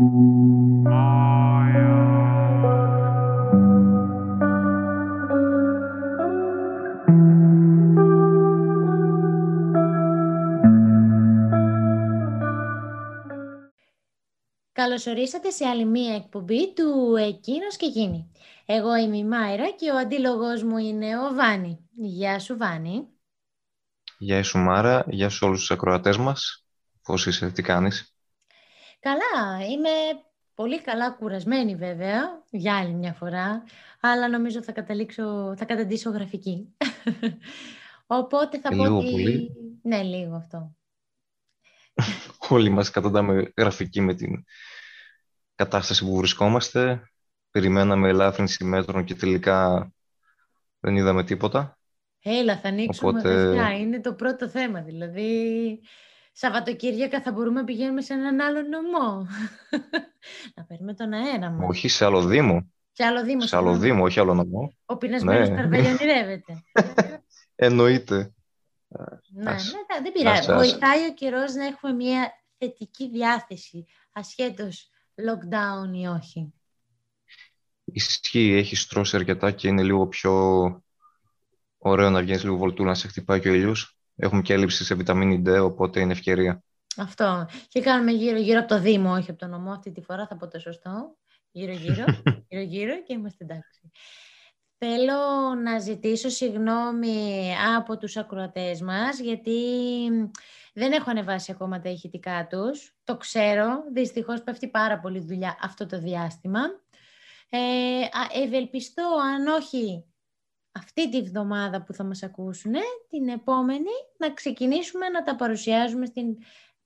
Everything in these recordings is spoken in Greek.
Καλωσορίσατε σε άλλη μία εκπομπή του Εκείνος και Εκείνη. Εγώ είμαι η Μάιρα και ο αντίλογος μου είναι ο Βάνη. Γεια σου Βάνη. Γεια σου Μάρα, γεια σου όλους τους ακροατές μας. Πώς είσαι, τι κάνεις; Καλά, είμαι πολύ καλά κουρασμένη βέβαια, για άλλη μια φορά, αλλά νομίζω θα καταλήξω, θα καταντήσω γραφική. Οπότε θα ε, πω λίγο ότι... πολύ. Ναι, λίγο αυτό. Όλοι μας καταντάμε γραφική με την κατάσταση που βρισκόμαστε. Περιμέναμε ελάφρυνση μέτρων και τελικά δεν είδαμε τίποτα. Έλα, θα ανοίξουμε Οπότε- παιδιά. Είναι το πρώτο θέμα. Δηλαδή, Σαββατοκύριακα θα μπορούμε να πηγαίνουμε σε έναν άλλο νομό. να παίρνουμε τον αέρα μας. Όχι σε άλλο δήμο. Σε άλλο δήμο. Σε άλλο συγγνώμη. δήμο, όχι άλλο νομό. Ο πεινασμένος Ναι. ναι. ονειρεύεται. Εννοείται. ναι, Ας- ναι, δεν πειράζει. άσε, άσε. Βοηθάει ο καιρός να έχουμε μια θετική διάθεση, ασχέτως lockdown ή όχι. Ισχύει, έχει τρώσει αρκετά και είναι λίγο πιο ωραίο να βγαίνεις λίγο βολτούλα να σε χτυπάει και ο ήλιος. Έχουμε και έλλειψη σε βιταμίνη D, οπότε είναι ευκαιρία. Αυτό. Και κάνουμε γύρω-γύρω από το Δήμο, όχι από το νομό. Αυτή τη φορά θα πω το σωστό. Γύρω-γύρω, γύρω-γύρω και είμαστε εντάξει. Θέλω να ζητήσω συγγνώμη από τους ακροατές μας, γιατί δεν έχω ανεβάσει ακόμα τα ηχητικά τους. Το ξέρω, δυστυχώς πέφτει πάρα πολύ δουλειά αυτό το διάστημα. Ε, α, ευελπιστώ, αν όχι αυτή τη βδομάδα που θα μας ακούσουν, την επόμενη να ξεκινήσουμε να τα παρουσιάζουμε στην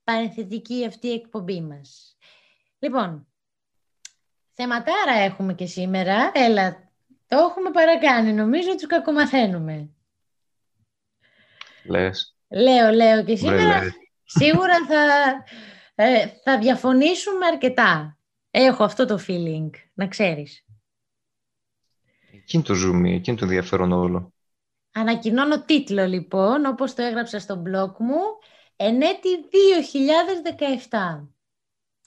παρενθετική αυτή εκπομπή μας. Λοιπόν, θεματάρα έχουμε και σήμερα. Έλα, το έχουμε παρακάνει. Νομίζω τους κακομαθαίνουμε. Λες. Λέω, λέω και Βρε, σήμερα λες. σίγουρα θα, ε, θα διαφωνήσουμε αρκετά. Έχω αυτό το feeling, να ξέρεις. Εκείνη το ζουμί, εκείνη το ενδιαφέρον όλο. Ανακοινώνω τίτλο λοιπόν, όπως το έγραψα στο blog μου, ενέτη 2017.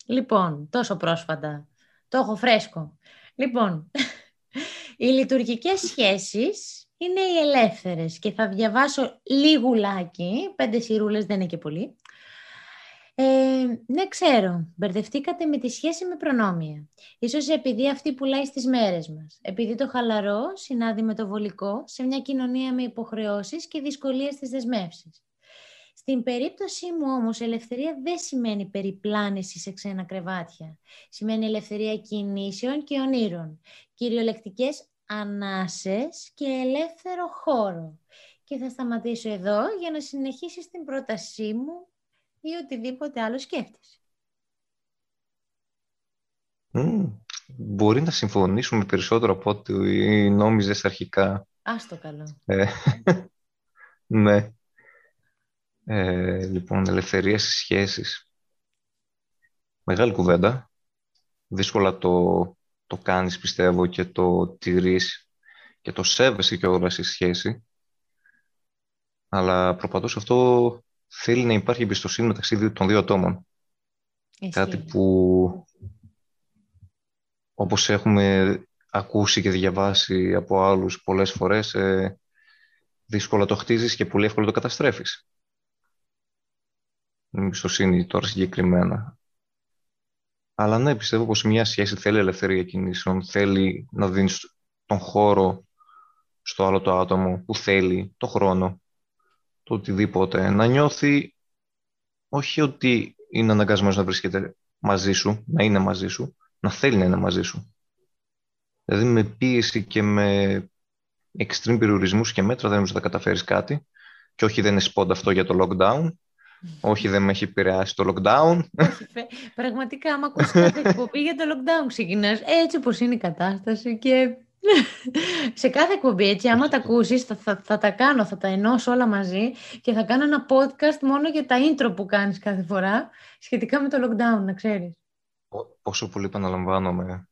Λοιπόν, τόσο πρόσφατα. Το έχω φρέσκο. Λοιπόν, οι λειτουργικές σχέσεις είναι οι ελεύθερες και θα διαβάσω λίγουλάκι, πέντε σειρούλες δεν είναι και πολύ. Ε, ναι, ξέρω, μπερδευτήκατε με τη σχέση με προνόμια. Ίσως επειδή αυτή πουλάει στις μέρες μας. Επειδή το χαλαρό συνάδει με το βολικό σε μια κοινωνία με υποχρεώσεις και δυσκολίες στις δεσμεύσεις. Στην περίπτωσή μου όμως ελευθερία δεν σημαίνει περιπλάνηση σε ξένα κρεβάτια. Σημαίνει ελευθερία κινήσεων και ονείρων. Κυριολεκτικές ανάσες και ελεύθερο χώρο. Και θα σταματήσω εδώ για να συνεχίσεις την πρότασή μου ή οτιδήποτε άλλο σκέφτεσαι. Μμμ, Μπορεί να συμφωνήσουμε περισσότερο από ό,τι νόμιζες αρχικά. Άστο καλό. Ε, ναι. Ε, λοιπόν, ελευθερία στις σχέσεις. Μεγάλη κουβέντα. Δύσκολα το, το κάνεις, πιστεύω, και το τηρείς και το σέβεσαι κιόλας στη σχέση. Αλλά προπαντός αυτό θέλει να υπάρχει εμπιστοσύνη μεταξύ δύο- των δύο ατόμων. Κάτι Ισχύει. που όπως έχουμε ακούσει και διαβάσει από άλλους πολλές φορές ε, δύσκολα το χτίζεις και πολύ εύκολα το καταστρέφεις. Η εμπιστοσύνη τώρα συγκεκριμένα. Αλλά ναι, πιστεύω πως μια σχέση θέλει ελευθερία κινήσεων, θέλει να δίνεις τον χώρο στο άλλο το άτομο που θέλει, το χρόνο, το οτιδήποτε. Να νιώθει όχι ότι είναι αναγκασμένος να βρίσκεται μαζί σου, να είναι μαζί σου, να θέλει να είναι μαζί σου. Δηλαδή με πίεση και με extreme περιορισμούς και μέτρα δεν νομίζω θα καταφέρεις κάτι. Και όχι δεν είναι spot αυτό για το lockdown. Όχι δεν με έχει επηρεάσει το lockdown. Όχι, φε- Πραγματικά, άμα ακούσει κάθε εκπομπή για το lockdown, ξεκινάς έτσι όπως είναι η κατάσταση και σε κάθε εκπομπή, έτσι, άμα τα ακούσεις, θα, θα, θα τα κάνω, θα τα ενώσω όλα μαζί και θα κάνω ένα podcast μόνο για τα intro που κάνεις κάθε φορά σχετικά με το lockdown, να ξέρεις. Πο- Πόσο πολύ επαναλαμβάνομαι.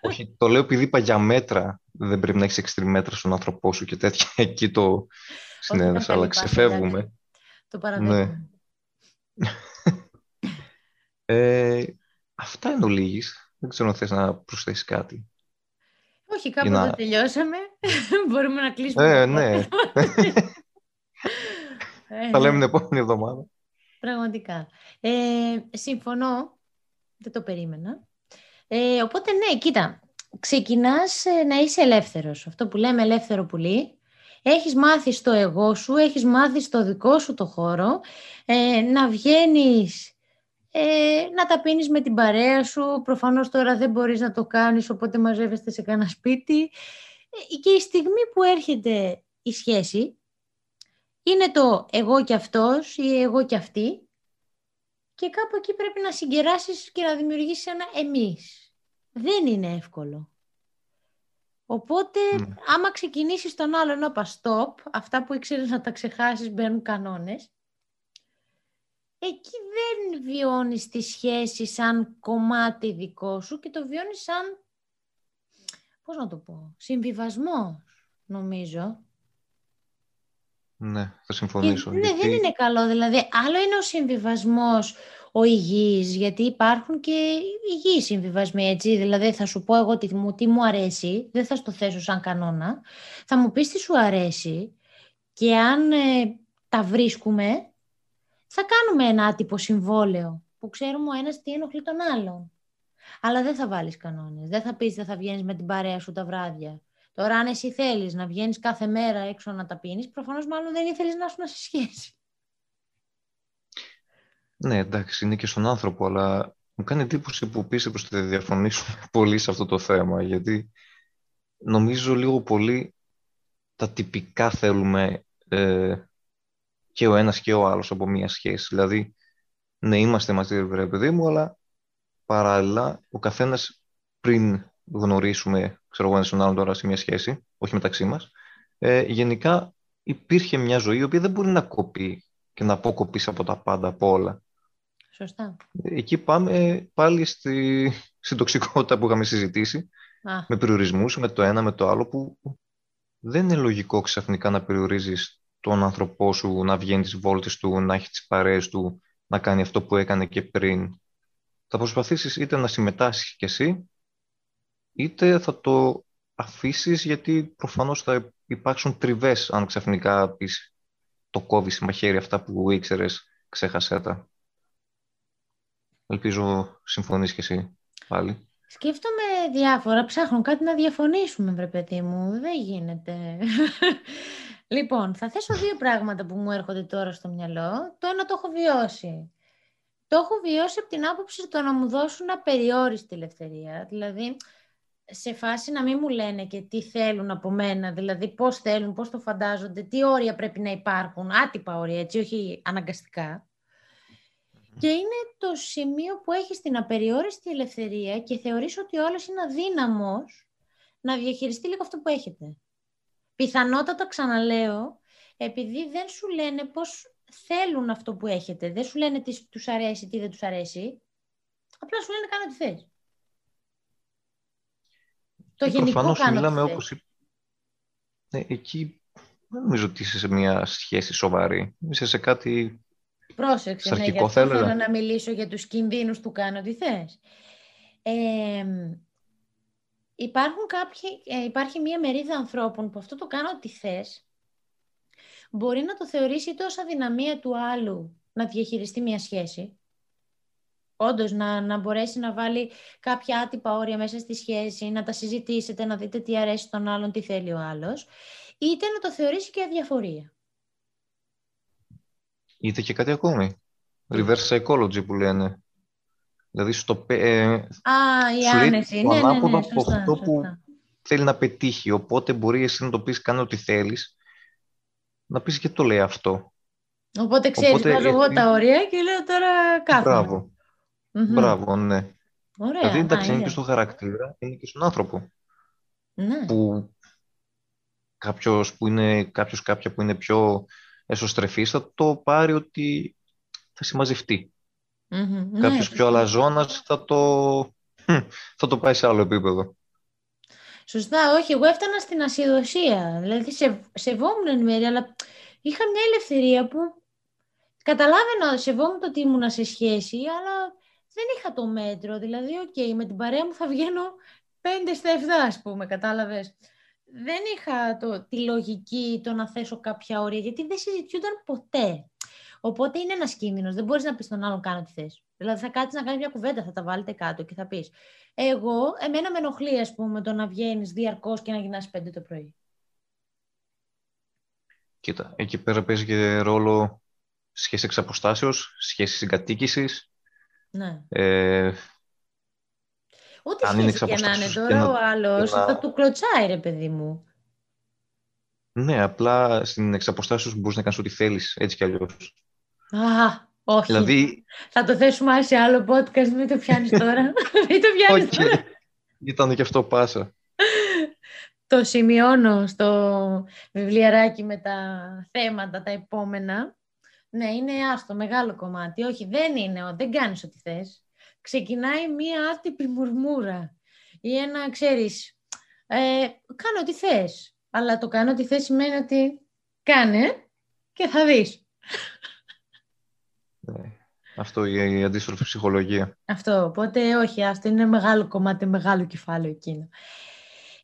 Όχι, το λέω επειδή είπα για μέτρα. Δεν πρέπει να έχεις extreme μέτρα στον άνθρωπό σου και τέτοια. Εκεί το συνέδεσα, αλλά καλή πάθη, ξεφεύγουμε. Το παραδέχομαι. Ε, αυτά είναι ολίγης. Δεν ξέρω αν θες να προσθέσεις κάτι. Όχι, κάπου να... τελειώσαμε. Μπορούμε να κλείσουμε. Ε, ναι. Θα λέμε την επόμενη εβδομάδα. Πραγματικά. Ε, συμφωνώ. Δεν το περίμενα. Ε, οπότε, ναι, κοίτα. Ξεκινάς ε, να είσαι ελεύθερος. Αυτό που λέμε ελεύθερο πουλί. Έχεις μάθει στο εγώ σου, έχεις μάθει στο δικό σου το χώρο, ε, να βγαίνεις, ε, να τα πίνεις με την παρέα σου. Προφανώς τώρα δεν μπορείς να το κάνεις, οπότε μαζεύεστε σε κανένα σπίτι. Ε, και η στιγμή που έρχεται η σχέση, είναι το εγώ και αυτός ή εγώ και αυτή και κάπου εκεί πρέπει να συγκεράσεις και να δημιουργήσεις ένα εμείς. Δεν είναι εύκολο. Οπότε, mm. άμα ξεκινήσεις τον άλλο να πας stop, αυτά που ήξερες να τα ξεχάσεις μπαίνουν κανόνες, εκεί δεν βιώνεις τη σχέση σαν κομμάτι δικό σου και το βιώνεις σαν, πώς να το πω, συμβιβασμός, νομίζω. Ναι, θα συμφωνήσω. Ναι, δεν είναι καλό. Δηλαδή, άλλο είναι ο συμβιβασμός ο υγιής, γιατί υπάρχουν και υγιείς συμβιβασμοί, έτσι. Δηλαδή, θα σου πω εγώ τι μου, τι μου αρέσει, δεν θα στο θέσω σαν κανόνα. Θα μου πεις τι σου αρέσει και αν ε, τα βρίσκουμε, θα κάνουμε ένα άτυπο συμβόλαιο που ξέρουμε ο ένας τι ενοχλεί τον άλλον. Αλλά δεν θα βάλεις κανόνες. Δεν θα πεις δεν θα βγαίνεις με την παρέα σου τα βράδια. Τώρα, αν εσύ θέλεις να βγαίνεις κάθε μέρα έξω να τα πίνεις, προφανώς μάλλον δεν ήθελες να σου σε σχέση. Ναι, εντάξει, είναι και στον άνθρωπο, αλλά μου κάνει εντύπωση που πείσαι προς ότι διαφωνήσουμε πολύ σε αυτό το θέμα, γιατί νομίζω λίγο πολύ τα τυπικά θέλουμε ε, και ο ένας και ο άλλος από μία σχέση. Δηλαδή, ναι, είμαστε μαζί, βρε παιδί μου, αλλά παράλληλα ο καθένας πριν γνωρίσουμε, ξέρω εγώ, έναν άλλον τώρα σε μια σχέση, όχι μεταξύ μας, ε, γενικά υπήρχε μια ζωή η οποία δεν μπορεί να κοπεί και να αποκοπήσει από τα πάντα, από όλα. Σωστά. Εκεί πάμε πάλι στη, στην τοξικότητα που είχαμε συζητήσει, με περιορισμούς, με το ένα, με το άλλο, που δεν είναι λογικό ξαφνικά να περιορίζεις τον άνθρωπό σου, να βγαίνει τις βόλτες του, να έχει τις παρέες του, να κάνει αυτό που έκανε και πριν. Θα προσπαθήσεις είτε να συμμετάσχεις κι εσύ, είτε θα το αφήσεις γιατί προφανώς θα υπάρξουν τριβές αν ξαφνικά πεις το κόβεις μαχαίρι αυτά που ήξερες, ξέχασέ τα. Ελπίζω συμφωνείς και εσύ πάλι. Σκέφτομαι διάφορα, ψάχνω κάτι να διαφωνήσουμε, βρε παιδί μου. Δεν γίνεται. Λοιπόν, θα θέσω δύο πράγματα που μου έρχονται τώρα στο μυαλό. Το ένα το έχω βιώσει. Το έχω βιώσει από την άποψη το να μου δώσουν απεριόριστη ελευθερία. Δηλαδή, σε φάση να μην μου λένε και τι θέλουν από μένα, δηλαδή πώς θέλουν, πώς το φαντάζονται, τι όρια πρέπει να υπάρχουν, άτυπα όρια, έτσι, όχι αναγκαστικά. Και είναι το σημείο που έχεις την απεριόριστη ελευθερία και θεωρείς ότι όλος είναι αδύναμος να διαχειριστεί λίγο αυτό που έχετε. Πιθανότατα, ξαναλέω, επειδή δεν σου λένε πώς θέλουν αυτό που έχετε, δεν σου λένε τι τους αρέσει, τι δεν τους αρέσει, απλά σου λένε κάνω τι θες. Το και γενικό προφανώς κάνω μιλάμε όπως... Ναι, εκεί δεν νομίζω ότι είσαι σε μια σχέση σοβαρή. Είσαι σε κάτι Πρόσεξε, ναι, γιατί θέλω να μιλήσω για τους κινδύνους του κάνω τι θες. Ε, υπάρχουν κάποιοι, ε, υπάρχει μια μερίδα ανθρώπων που αυτό το κάνω τι θες μπορεί να το θεωρήσει τόσο αδυναμία του άλλου να διαχειριστεί μια σχέση Όντως, να, να μπορέσει να βάλει κάποια άτυπα όρια μέσα στη σχέση, να τα συζητήσετε, να δείτε τι αρέσει τον άλλον, τι θέλει ο άλλος, είτε να το θεωρήσει και αδιαφορία. Είτε και κάτι ακόμη. Reverse psychology που λένε. Δηλαδή στο ε, Α, η άνεση. Ναι, ναι, ναι, σωστά, αυτό που θέλει να πετύχει. Οπότε μπορεί εσύ να το πεις κάνει ό,τι θέλεις, να πεις και το λέει αυτό. Οπότε ξέρεις, Οπότε, βάζω εγώ τα όρια και λέω τώρα κάθομαι. Μπράβο. Mm-hmm. Μπράβο, ναι. Ωραία, δηλαδή εντάξει, είναι και στον χαρακτήρα, είναι και στον άνθρωπο. Ναι. Που κάποιος, που είναι, κάποιος κάποια που είναι πιο εσωστρεφής θα το πάρει ότι θα συμμαζευτεί. Mm-hmm. Κάποιος ναι, πιο αλαζόνας θα το, θα το πάει σε άλλο επίπεδο. Σωστά, όχι, εγώ έφτανα στην ασυδοσία. Δηλαδή σε, σεβόμουν εν μέρει, αλλά είχα μια ελευθερία που καταλάβαινα, σεβόμουν το ότι ήμουν σε σχέση, αλλά δεν είχα το μέτρο. Δηλαδή, οκ, με την παρέα μου θα βγαίνω 5 στα 7, ας πούμε, κατάλαβες. Δεν είχα το, τη λογική το να θέσω κάποια όρια, γιατί δεν συζητιούνταν ποτέ. Οπότε είναι ένας κίνδυνος. Δεν μπορείς να πεις στον άλλον κάνω τι θες. Δηλαδή θα κάτσεις να κάνεις μια κουβέντα, θα τα βάλετε κάτω και θα πεις. Εγώ, εμένα με ενοχλεί, ας πούμε, το να βγαίνεις διαρκώς και να γυρνάς πέντε το πρωί. Κοίτα, εκεί πέρα παίζει και ρόλο σχέση εξ αποστάσεως, σχέση συγκατοίκησης. Ναι. Ε, Ό,τι αν είναι σχέση εξ και να είναι αποστάσεως τώρα, και να- ο άλλος και να- θα του κλωτσάει, ρε παιδί μου. ναι, απλά στην εξ αποστάσεως μπορείς να κάνεις ό,τι θέλεις, έτσι κι αλλιώς. Α, όχι. Δηλαδή, Θα το θέσουμε άλλο σε άλλο podcast, μην το πιάνεις τώρα. μην το πιάνεις οκ, τώρα. ήταν και αυτό πάσα. Το σημειώνω στο βιβλιαράκι με τα θέματα, τα επόμενα. Ναι, είναι άστο, μεγάλο κομμάτι. Όχι, δεν είναι, ο- δεν κάνεις ό,τι θες. Ξεκινάει μία άτυπη μουρμούρα ή ένα, ξέρεις, ε, κάνω ό,τι θες. Αλλά το κάνω ό,τι θες σημαίνει ότι κάνε και θα δεις. Ναι. Αυτό η, η αντίστροφη ψυχολογία. Αυτό, οπότε όχι, αυτό είναι μεγάλο κομμάτι, μεγάλο κεφάλαιο εκείνο.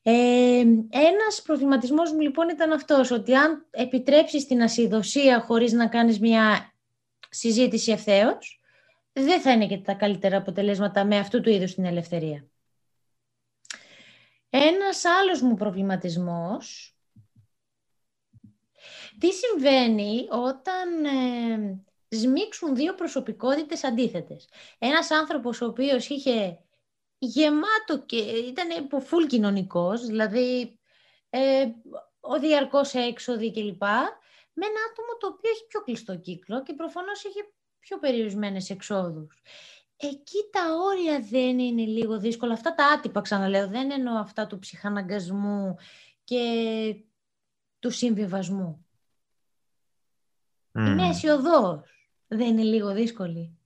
Ε, ένας προβληματισμός μου λοιπόν ήταν αυτός, ότι αν επιτρέψεις την ασυδοσία χωρίς να κάνεις μια συζήτηση ευθέως, δεν θα είναι και τα καλύτερα αποτελέσματα με αυτού του είδους την ελευθερία. Ένας άλλος μου προβληματισμός, τι συμβαίνει όταν ε, σμίξουν δύο προσωπικότητες αντίθετες. Ένας άνθρωπος ο οποίος είχε γεμάτο και ήταν φουλ κοινωνικός, δηλαδή ε, ο διαρκώς έξοδοι κλπ. Με ένα άτομο το οποίο έχει πιο κλειστό κύκλο και προφανώς έχει πιο περιορισμένες εξόδους. Εκεί τα όρια δεν είναι λίγο δύσκολα. Αυτά τα άτυπα ξαναλέω, δεν εννοώ αυτά του ψυχαναγκασμού και του συμβιβασμού. Μμμ. Είμαι αισιοδός. Δεν είναι λίγο δύσκολη.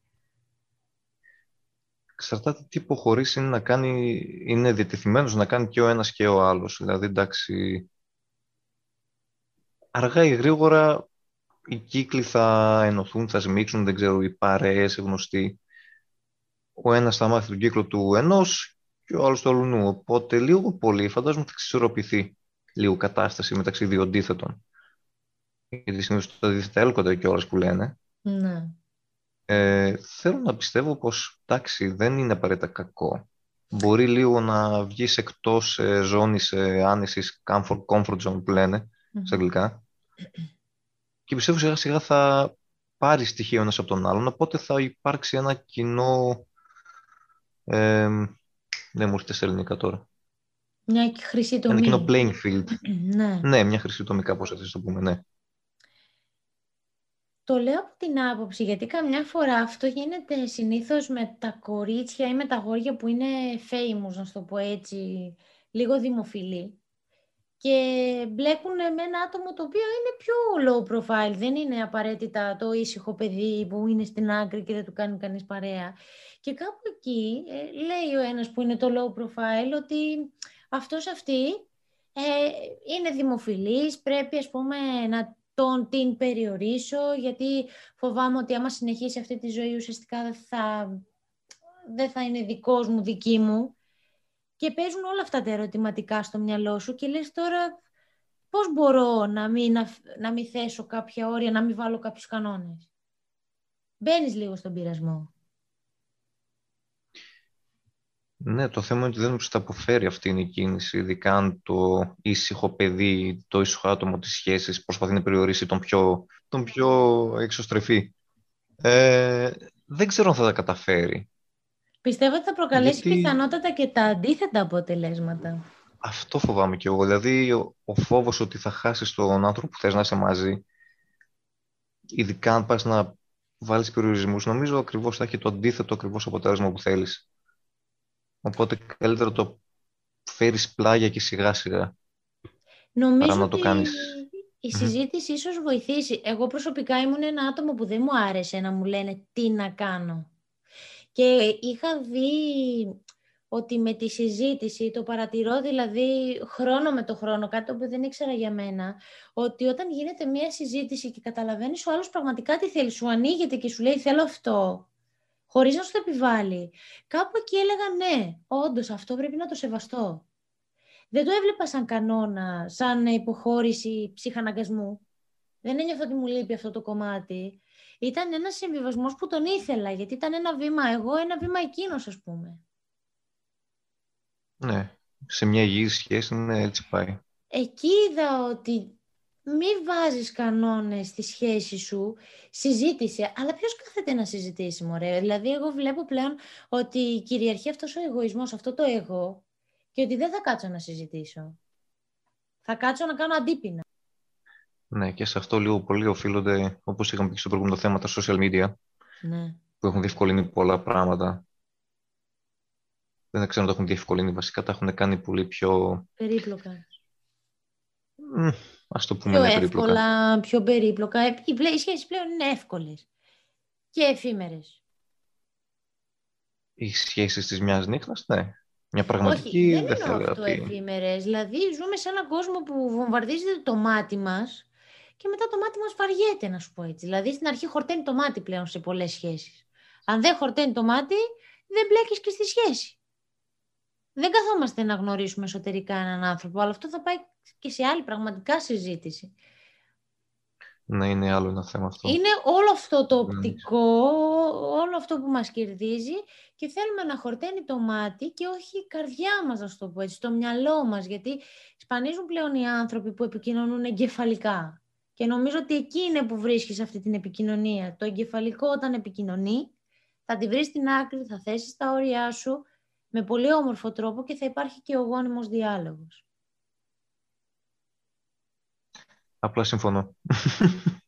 Εξαρτάται τι υποχωρήσει είναι να κάνει, είναι διατεθειμένος να κάνει και ο ένας και ο άλλος. Δηλαδή, εντάξει, αργά ή γρήγορα οι κύκλοι θα ενωθούν, θα σμίξουν, δεν ξέρω, οι παρέες, οι γνωστοί. Ο ένας θα μάθει τον κύκλο του ενός και ο άλλος του αλλού. Οπότε, λίγο πολύ, φαντάζομαι θα εξισορροπηθεί λίγο κατάσταση μεταξύ δύο αντίθετων. Γιατί συνήθως τα αντίθετα έλκονται κιόλας που λένε. Ναι. Ε, θέλω να πιστεύω πως εντάξει, δεν είναι απαραίτητα κακό. Μπορεί λίγο να βγεις εκτός ε, ζώνης ε, άνεσης, comfort, comfort zone που λένε Μμμ. στα αγγλικά. Και πιστεύω σιγά σιγά θα πάρει στοιχείο ένας από τον άλλον, οπότε θα υπάρξει ένα κοινό... Ε, δεν μου έρχεται στα ελληνικά τώρα. Μια χρυσή Ένα τομή. κοινό playing field. Ναι. Ναι, μια χρυσή τομή κάπως έτσι το πούμε, ναι. Το λέω από την άποψη, γιατί καμιά φορά αυτό γίνεται συνήθως με τα κορίτσια ή με τα αγόρια που είναι famous, να σου το πω έτσι, λίγο δημοφιλή. Και μπλέκουν με ένα άτομο το οποίο είναι πιο low profile. Δεν είναι απαραίτητα το ήσυχο παιδί που είναι στην άκρη και δεν του κάνει κανείς παρέα. Και κάπου εκεί ε, λέει ο ένας που είναι το low profile ότι αυτός αυτή ε, είναι δημοφιλής, πρέπει ας πούμε να τον την περιορίσω γιατί φοβάμαι ότι άμα συνεχίσει αυτή τη ζωή ουσιαστικά δεν θα, δεν θα είναι δικός μου, δική μου. Και παίζουν όλα αυτά τα ερωτηματικά στο μυαλό σου και λες τώρα πώς μπορώ να μην, αφ- να μην θέσω κάποια όρια, να μην βάλω κάποιους κανόνες. Μπαίνεις λίγο στον πειρασμό. Ναι, το θέμα είναι ότι δεν νομίζω ότι θα αποφέρει αυτή είναι η κίνηση, ειδικά αν το ήσυχο παιδί, το ήσυχο άτομο της σχέσης προσπαθεί να περιορίσει τον πιο, τον πιο εξωστρεφή. Ε, δεν ξέρω αν θα τα καταφέρει. Πιστεύω ότι θα προκαλέσει Γιατί- πιθανότατα και τα αντίθετα αποτελέσματα. Αυτό φοβάμαι κι εγώ. Δηλαδή, ο, ο φόβος ότι θα χάσεις τον άνθρωπο που θες να είσαι μαζί, ειδικά αν πας να βάλεις περιορισμούς, νομίζω ακριβώς θα έχει το αντίθετο ακριβώς αποτέλεσμα που θέλεις. Οπότε καλύτερα το φέρεις πλάγια και σιγά σιγά. Νομίζω Παρά να το ότι κάνεις. η Μμμ. συζήτηση ίσως βοηθήσει. Εγώ προσωπικά ήμουν ένα άτομο που δεν μου άρεσε να μου λένε τι να κάνω. Και είχα δει ότι με τη συζήτηση, το παρατηρώ δηλαδή χρόνο με το χρόνο, κάτι που δεν ήξερα για μένα, ότι όταν γίνεται μια συζήτηση και καταλαβαίνεις ο άλλος πραγματικά τι θέλει, σου ανοίγεται και σου λέει θέλω αυτό, χωρίς να σου το επιβάλλει, κάπου εκεί έλεγα ναι, όντως αυτό πρέπει να το σεβαστώ. Δεν το έβλεπα σαν κανόνα, σαν υποχώρηση ψυχαναγκασμού. Δεν ένιωθα ότι μου λείπει αυτό το κομμάτι. Ήταν ένας συμβιβασμός που τον ήθελα, γιατί ήταν ένα βήμα εγώ, ένα βήμα εκείνος, ας πούμε. Ναι, σε μια υγιή σχέση ναι, έτσι πάει. Εκεί είδα ότι μη βάζεις κανόνες στη σχέση σου, συζήτησε, αλλά ποιος κάθεται να συζητήσει, μωρέ; Δηλαδή, εγώ βλέπω πλέον ότι κυριαρχεί αυτός ο εγωισμός, αυτό το εγώ, και ότι δεν θα κάτσω να συζητήσω. Θα κάτσω να κάνω αντίπεινα. Ναι, και σε αυτό λίγο πολύ οφείλονται, όπως είχαμε πει στο προηγούμενο θέμα, τα social media, ναι. που έχουν διευκολύνει πολλά πράγματα. Δεν ξέρω αν το έχουν διευκολύνει, βασικά τα έχουν κάνει πολύ πιο... Περίπλοκα. Mm, ας το πούμε, πιο ναι, εύκολα, περίπλοκα. πιο περίπλοκα. Οι σχέσεις πλέον είναι εύκολες και εφήμερες. Οι σχέσεις της μιας νύχτας, ναι. Μια πραγματική Όχι, δεν, δεν εννοώ θέλω αυτό να πει. εφήμερες. Δηλαδή ζούμε σε έναν κόσμο που βομβαρδίζεται το μάτι μας και μετά το μάτι μας βαριέται, να σου πω έτσι. Δηλαδή στην αρχή χορταίνει το μάτι πλέον σε πολλές σχέσεις. Αν δεν χορταίνει το μάτι, δεν μπλέκεις και στη σχέση. Δεν καθόμαστε να γνωρίσουμε εσωτερικά έναν άνθρωπο, αλλά αυτό θα πάει και σε άλλη πραγματικά συζήτηση. Ναι, είναι άλλο ένα θέμα αυτό. Είναι όλο αυτό το Ναι. οπτικό, όλο αυτό που μας κερδίζει και θέλουμε να χορταίνει το μάτι και όχι η καρδιά μας, να σου το πω έτσι, το μυαλό μας, γιατί σπανίζουν πλέον οι άνθρωποι που επικοινωνούν εγκεφαλικά. Και νομίζω ότι εκεί είναι που βρίσκεις αυτή την επικοινωνία. Το εγκεφαλικό όταν επικοινωνεί, θα τη βρεις στην άκρη, θα θέσεις τα όρια σου με πολύ όμορφο τρόπο και θα υπάρχει και ο γόνιμος διάλογος. Απλά συμφωνώ.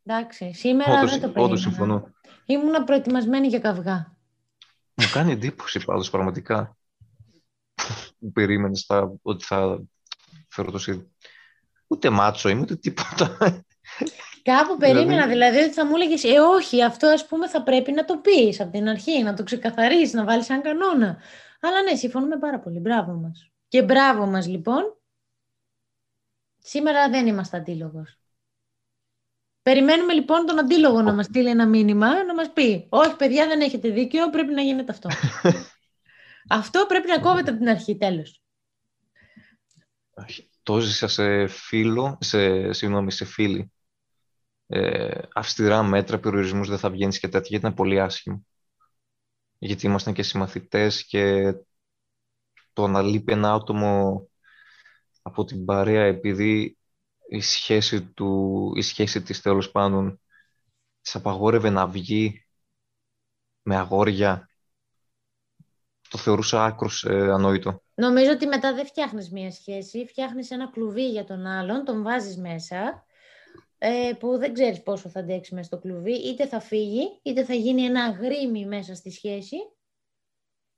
Εντάξει, σήμερα Όντως, δεν το όντως περίμενα. συμφωνώ. Ήμουνα προετοιμασμένη για καυγά. Μου κάνει εντύπωση πάντως πραγματικά που περίμενες ότι θα φέρω το σίδι. Ούτε μάτσο είμαι, ούτε τίποτα. Κάπου περίμενα Δηλαδή- δηλαδή ότι θα μου έλεγες Ε, όχι, αυτό ας πούμε θα πρέπει να το πεις από την αρχή, να το ξεκαθαρίσεις, να βάλεις σαν κανόνα. Αλλά ναι, συμφωνούμε πάρα πολύ. Μπράβο μας. Και μπράβο μας λοιπόν. Σήμερα δεν είμαστε αντίλογος. Περιμένουμε λοιπόν τον αντίλογο να μας στείλει ένα μήνυμα, να μας πει «Όχι παιδιά δεν έχετε δίκιο, πρέπει να γίνεται αυτό». αυτό πρέπει να κόβεται από την αρχή, τέλος. το έζησα σε φίλο, σε, συγγνώμη, σε φίλη. Ε, αυστηρά μέτρα, περιορισμούς δεν θα βγαίνεις και τέτοια, γιατί ήταν πολύ άσχημο. Γιατί ήμασταν και συμμαθητές και το να λείπει ένα άτομο από την παρέα επειδή η σχέση του, η σχέση της τέλος πάντων της απαγόρευε να βγει με αγόρια. Το θεωρούσα άκρος ε, ανόητο. Νομίζω ότι μετά δεν φτιάχνεις μία σχέση, φτιάχνεις ένα κλουβί για τον άλλον, τον βάζεις μέσα, ε, που δεν ξέρεις πόσο θα αντέξει μέσα στο κλουβί, είτε θα φύγει, είτε θα γίνει ένα γρήμι μέσα στη σχέση,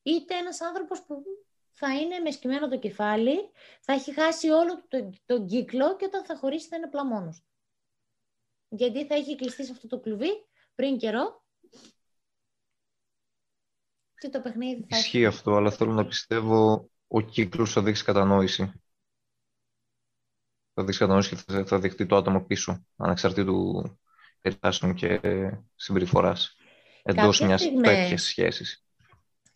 είτε ένας άνθρωπος που θα είναι με σκυμμένο το κεφάλι, θα έχει χάσει όλο τον το κύκλο και όταν θα χωρίσει θα είναι απλά μόνος. του. Γιατί θα έχει κλειστεί σε αυτό το κλουβί πριν καιρό και το παιχνίδι θα Ισχύει αυτό, αλλά θέλω να πιστεύω ο κύκλος θα δείξει κατανόηση. Θα δείξει κατανόηση και θα, θα δεχτεί το άτομο πίσω, ανεξαρτήτου περιστάσεων και συμπεριφοράς εντός Κάποιες μιας στιγμές- τέτοιας σχέσης.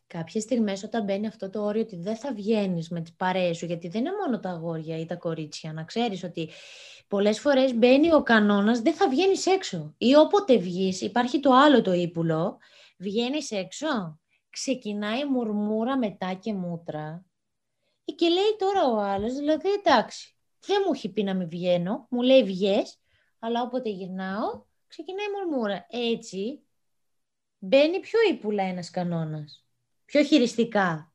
Κάποιες στιγμές όταν μπαίνει αυτό το όριο ότι δεν θα βγαίνεις με τις παρέες σου, γιατί δεν είναι μόνο τα αγόρια ή τα κορίτσια, να ξέρεις ότι πολλές φορές μπαίνει ο κανόνας δεν θα βγαίνεις έξω. Ή όποτε βγεις, υπάρχει το άλλο το ύπουλο, βγαίνεις έξω, ξεκινάει μουρμούρα μετά και μούτρα και λέει τώρα ο άλλος, δηλαδή εντάξει, δεν μου έχει πει να μην βγαίνω, μου λέει βγες, αλλά όποτε γυρνάω, ξεκινάει μουρμούρα. Έτσι, μπαίνει πιο ύπουλα ένας κανόνας. Πιο χειριστικά.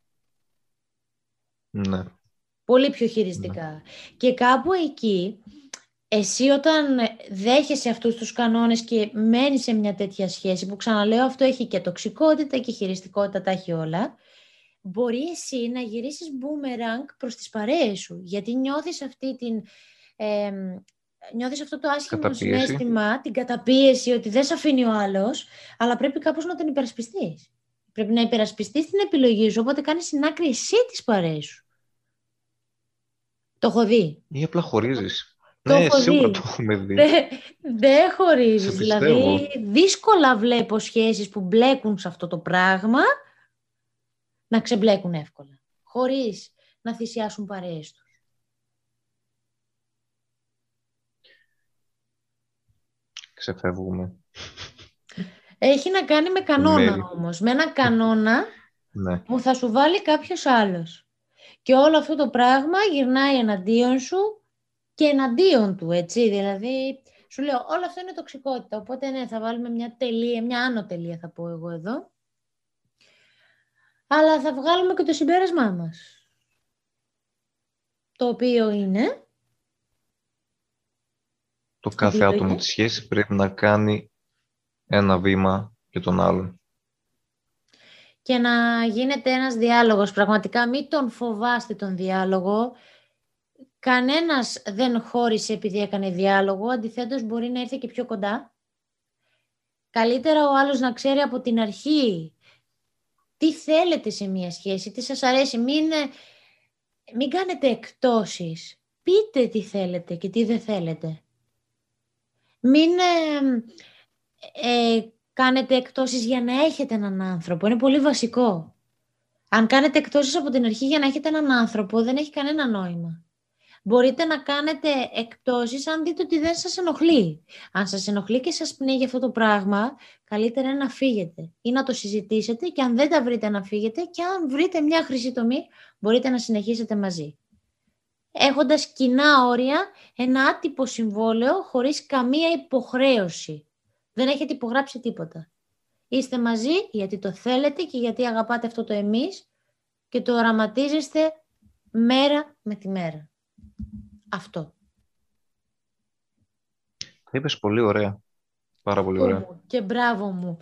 Ναι. Πολύ πιο χειριστικά. Και κάπου εκεί, εσύ όταν δέχεσαι αυτούς τους κανόνες και μένεις σε μια τέτοια σχέση, που ξαναλέω αυτό έχει και τοξικότητα και χειριστικότητα, τα έχει όλα, μπορεί εσύ να γυρίσεις boomerang προς τις παρέες σου, γιατί νιώθεις αυτή την... Ε, νιώθεις αυτό το άσχημο Καταπίεση. συνέστημα, την καταπίεση ότι δεν σε αφήνει ο άλλος, αλλά πρέπει κάπως να τον υπερασπιστείς. Πρέπει να υπερασπιστείς την επιλογή σου, οπότε κάνεις στην άκρη εσύ τις παρέες σου. Το έχω δει. Ή απλά χωρίζεις. ναι, σίγουρα το έχουμε δει. Δεν δε χωρίζεις. Δηλαδή, δύσκολα βλέπω σχέσεις που μπλέκουν σε αυτό το πράγμα να ξεμπλέκουν εύκολα. Χωρίς να θυσιάσουν παρέες τους. Ξεφεύγουμε. Έχει να κάνει με κανόνα όμως. Με ένα κανόνα ναι. που θα σου βάλει κάποιος άλλος. Και όλο αυτό το πράγμα γυρνάει εναντίον σου και εναντίον του, έτσι. Δηλαδή, σου λέω, όλο αυτό είναι τοξικότητα. Οπότε, ναι, θα βάλουμε μια τελεία, μια άνω τελεία θα πω εγώ εδώ. Αλλά θα βγάλουμε και το συμπέρασμά μας. Το οποίο είναι... Το κάθε άτομο της σχέσης πρέπει να κάνει ένα βήμα και τον άλλον. Και να γίνεται ένας διάλογος. Πραγματικά μην τον φοβάστε τον διάλογο. Κανένας δεν χώρισε επειδή έκανε διάλογο. Αντιθέτως μπορεί να έρθει και πιο κοντά. Καλύτερα ο άλλος να ξέρει από την αρχή τι θέλετε σε μια σχέση, τι σας αρέσει. Μην, μην κάνετε εκτόσεις. Πείτε τι θέλετε και τι δεν θέλετε. Μην ε, κάνετε εκτόσεις για να έχετε έναν άνθρωπο. Είναι πολύ βασικό. Αν κάνετε εκτόσεις από την αρχή για να έχετε έναν άνθρωπο, δεν έχει κανένα νόημα. Μπορείτε να κάνετε εκτόσεις αν δείτε ότι δεν σας ενοχλεί. Αν σας ενοχλεί και σας πνίγει αυτό το πράγμα, καλύτερα είναι να φύγετε ή να το συζητήσετε και αν δεν τα βρείτε να φύγετε και αν βρείτε μια χρυσή τομή, μπορείτε να συνεχίσετε μαζί. Έχοντας κοινά όρια, ένα άτυπο συμβόλαιο χωρίς καμία υποχρέωση. Δεν έχετε υπογράψει τίποτα. Είστε μαζί γιατί το θέλετε και γιατί αγαπάτε αυτό το εμείς και το οραματίζεστε μέρα με τη μέρα. Αυτό. Τα είπες πολύ ωραία. Πάρα πολύ ωραία. Και μπράβο μου.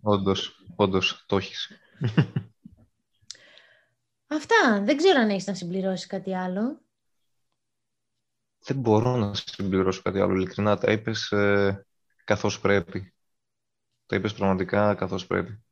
Όντως, όντως, το έχεις. Αυτά. Δεν ξέρω αν έχεις να συμπληρώσεις κάτι άλλο. Δεν μπορώ να συμπληρώσω κάτι άλλο. Ειλικρινά, τα είπες ε, καθώς πρέπει. Τα είπες πραγματικά καθώς πρέπει.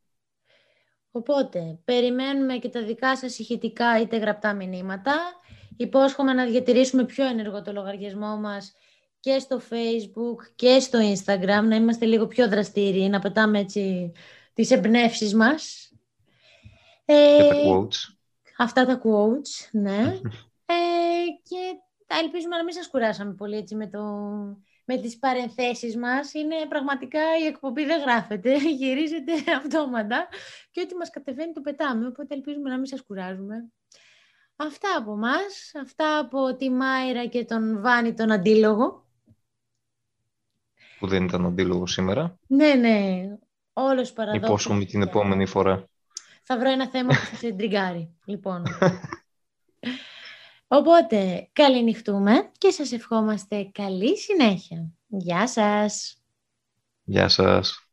Οπότε, περιμένουμε και τα δικά σας ηχητικά είτε γραπτά μηνύματα. Υπόσχομαι να διατηρήσουμε πιο ενεργό το λογαριασμό μας και στο Facebook και στο Instagram, να είμαστε λίγο πιο δραστήριοι, να πετάμε έτσι τις εμπνεύσεις μας. Και τα ε, quotes. Αυτά τα quotes, ναι. ε, και ελπίζουμε να μην σας κουράσαμε πολύ έτσι με, το, με τις παρενθέσεις μας. Είναι πραγματικά η εκπομπή δεν γράφεται, γυρίζεται αυτόματα και ό,τι μας κατεβαίνει το πετάμε, οπότε ελπίζουμε να μην σας κουράζουμε. Αυτά από μας, αυτά από τη Μάιρα και τον Βάνη τον αντίλογο. Που δεν ήταν αντίλογο σήμερα. Ναι, ναι, όλος παραδόχος. Υπόσχομαι την επόμενη φορά. Θα βρω ένα θέμα που θα σε τριγκάρει, λοιπόν. Οπότε, καληνυχτούμε και σας ευχόμαστε καλή συνέχεια. Γεια σας. Γεια σας.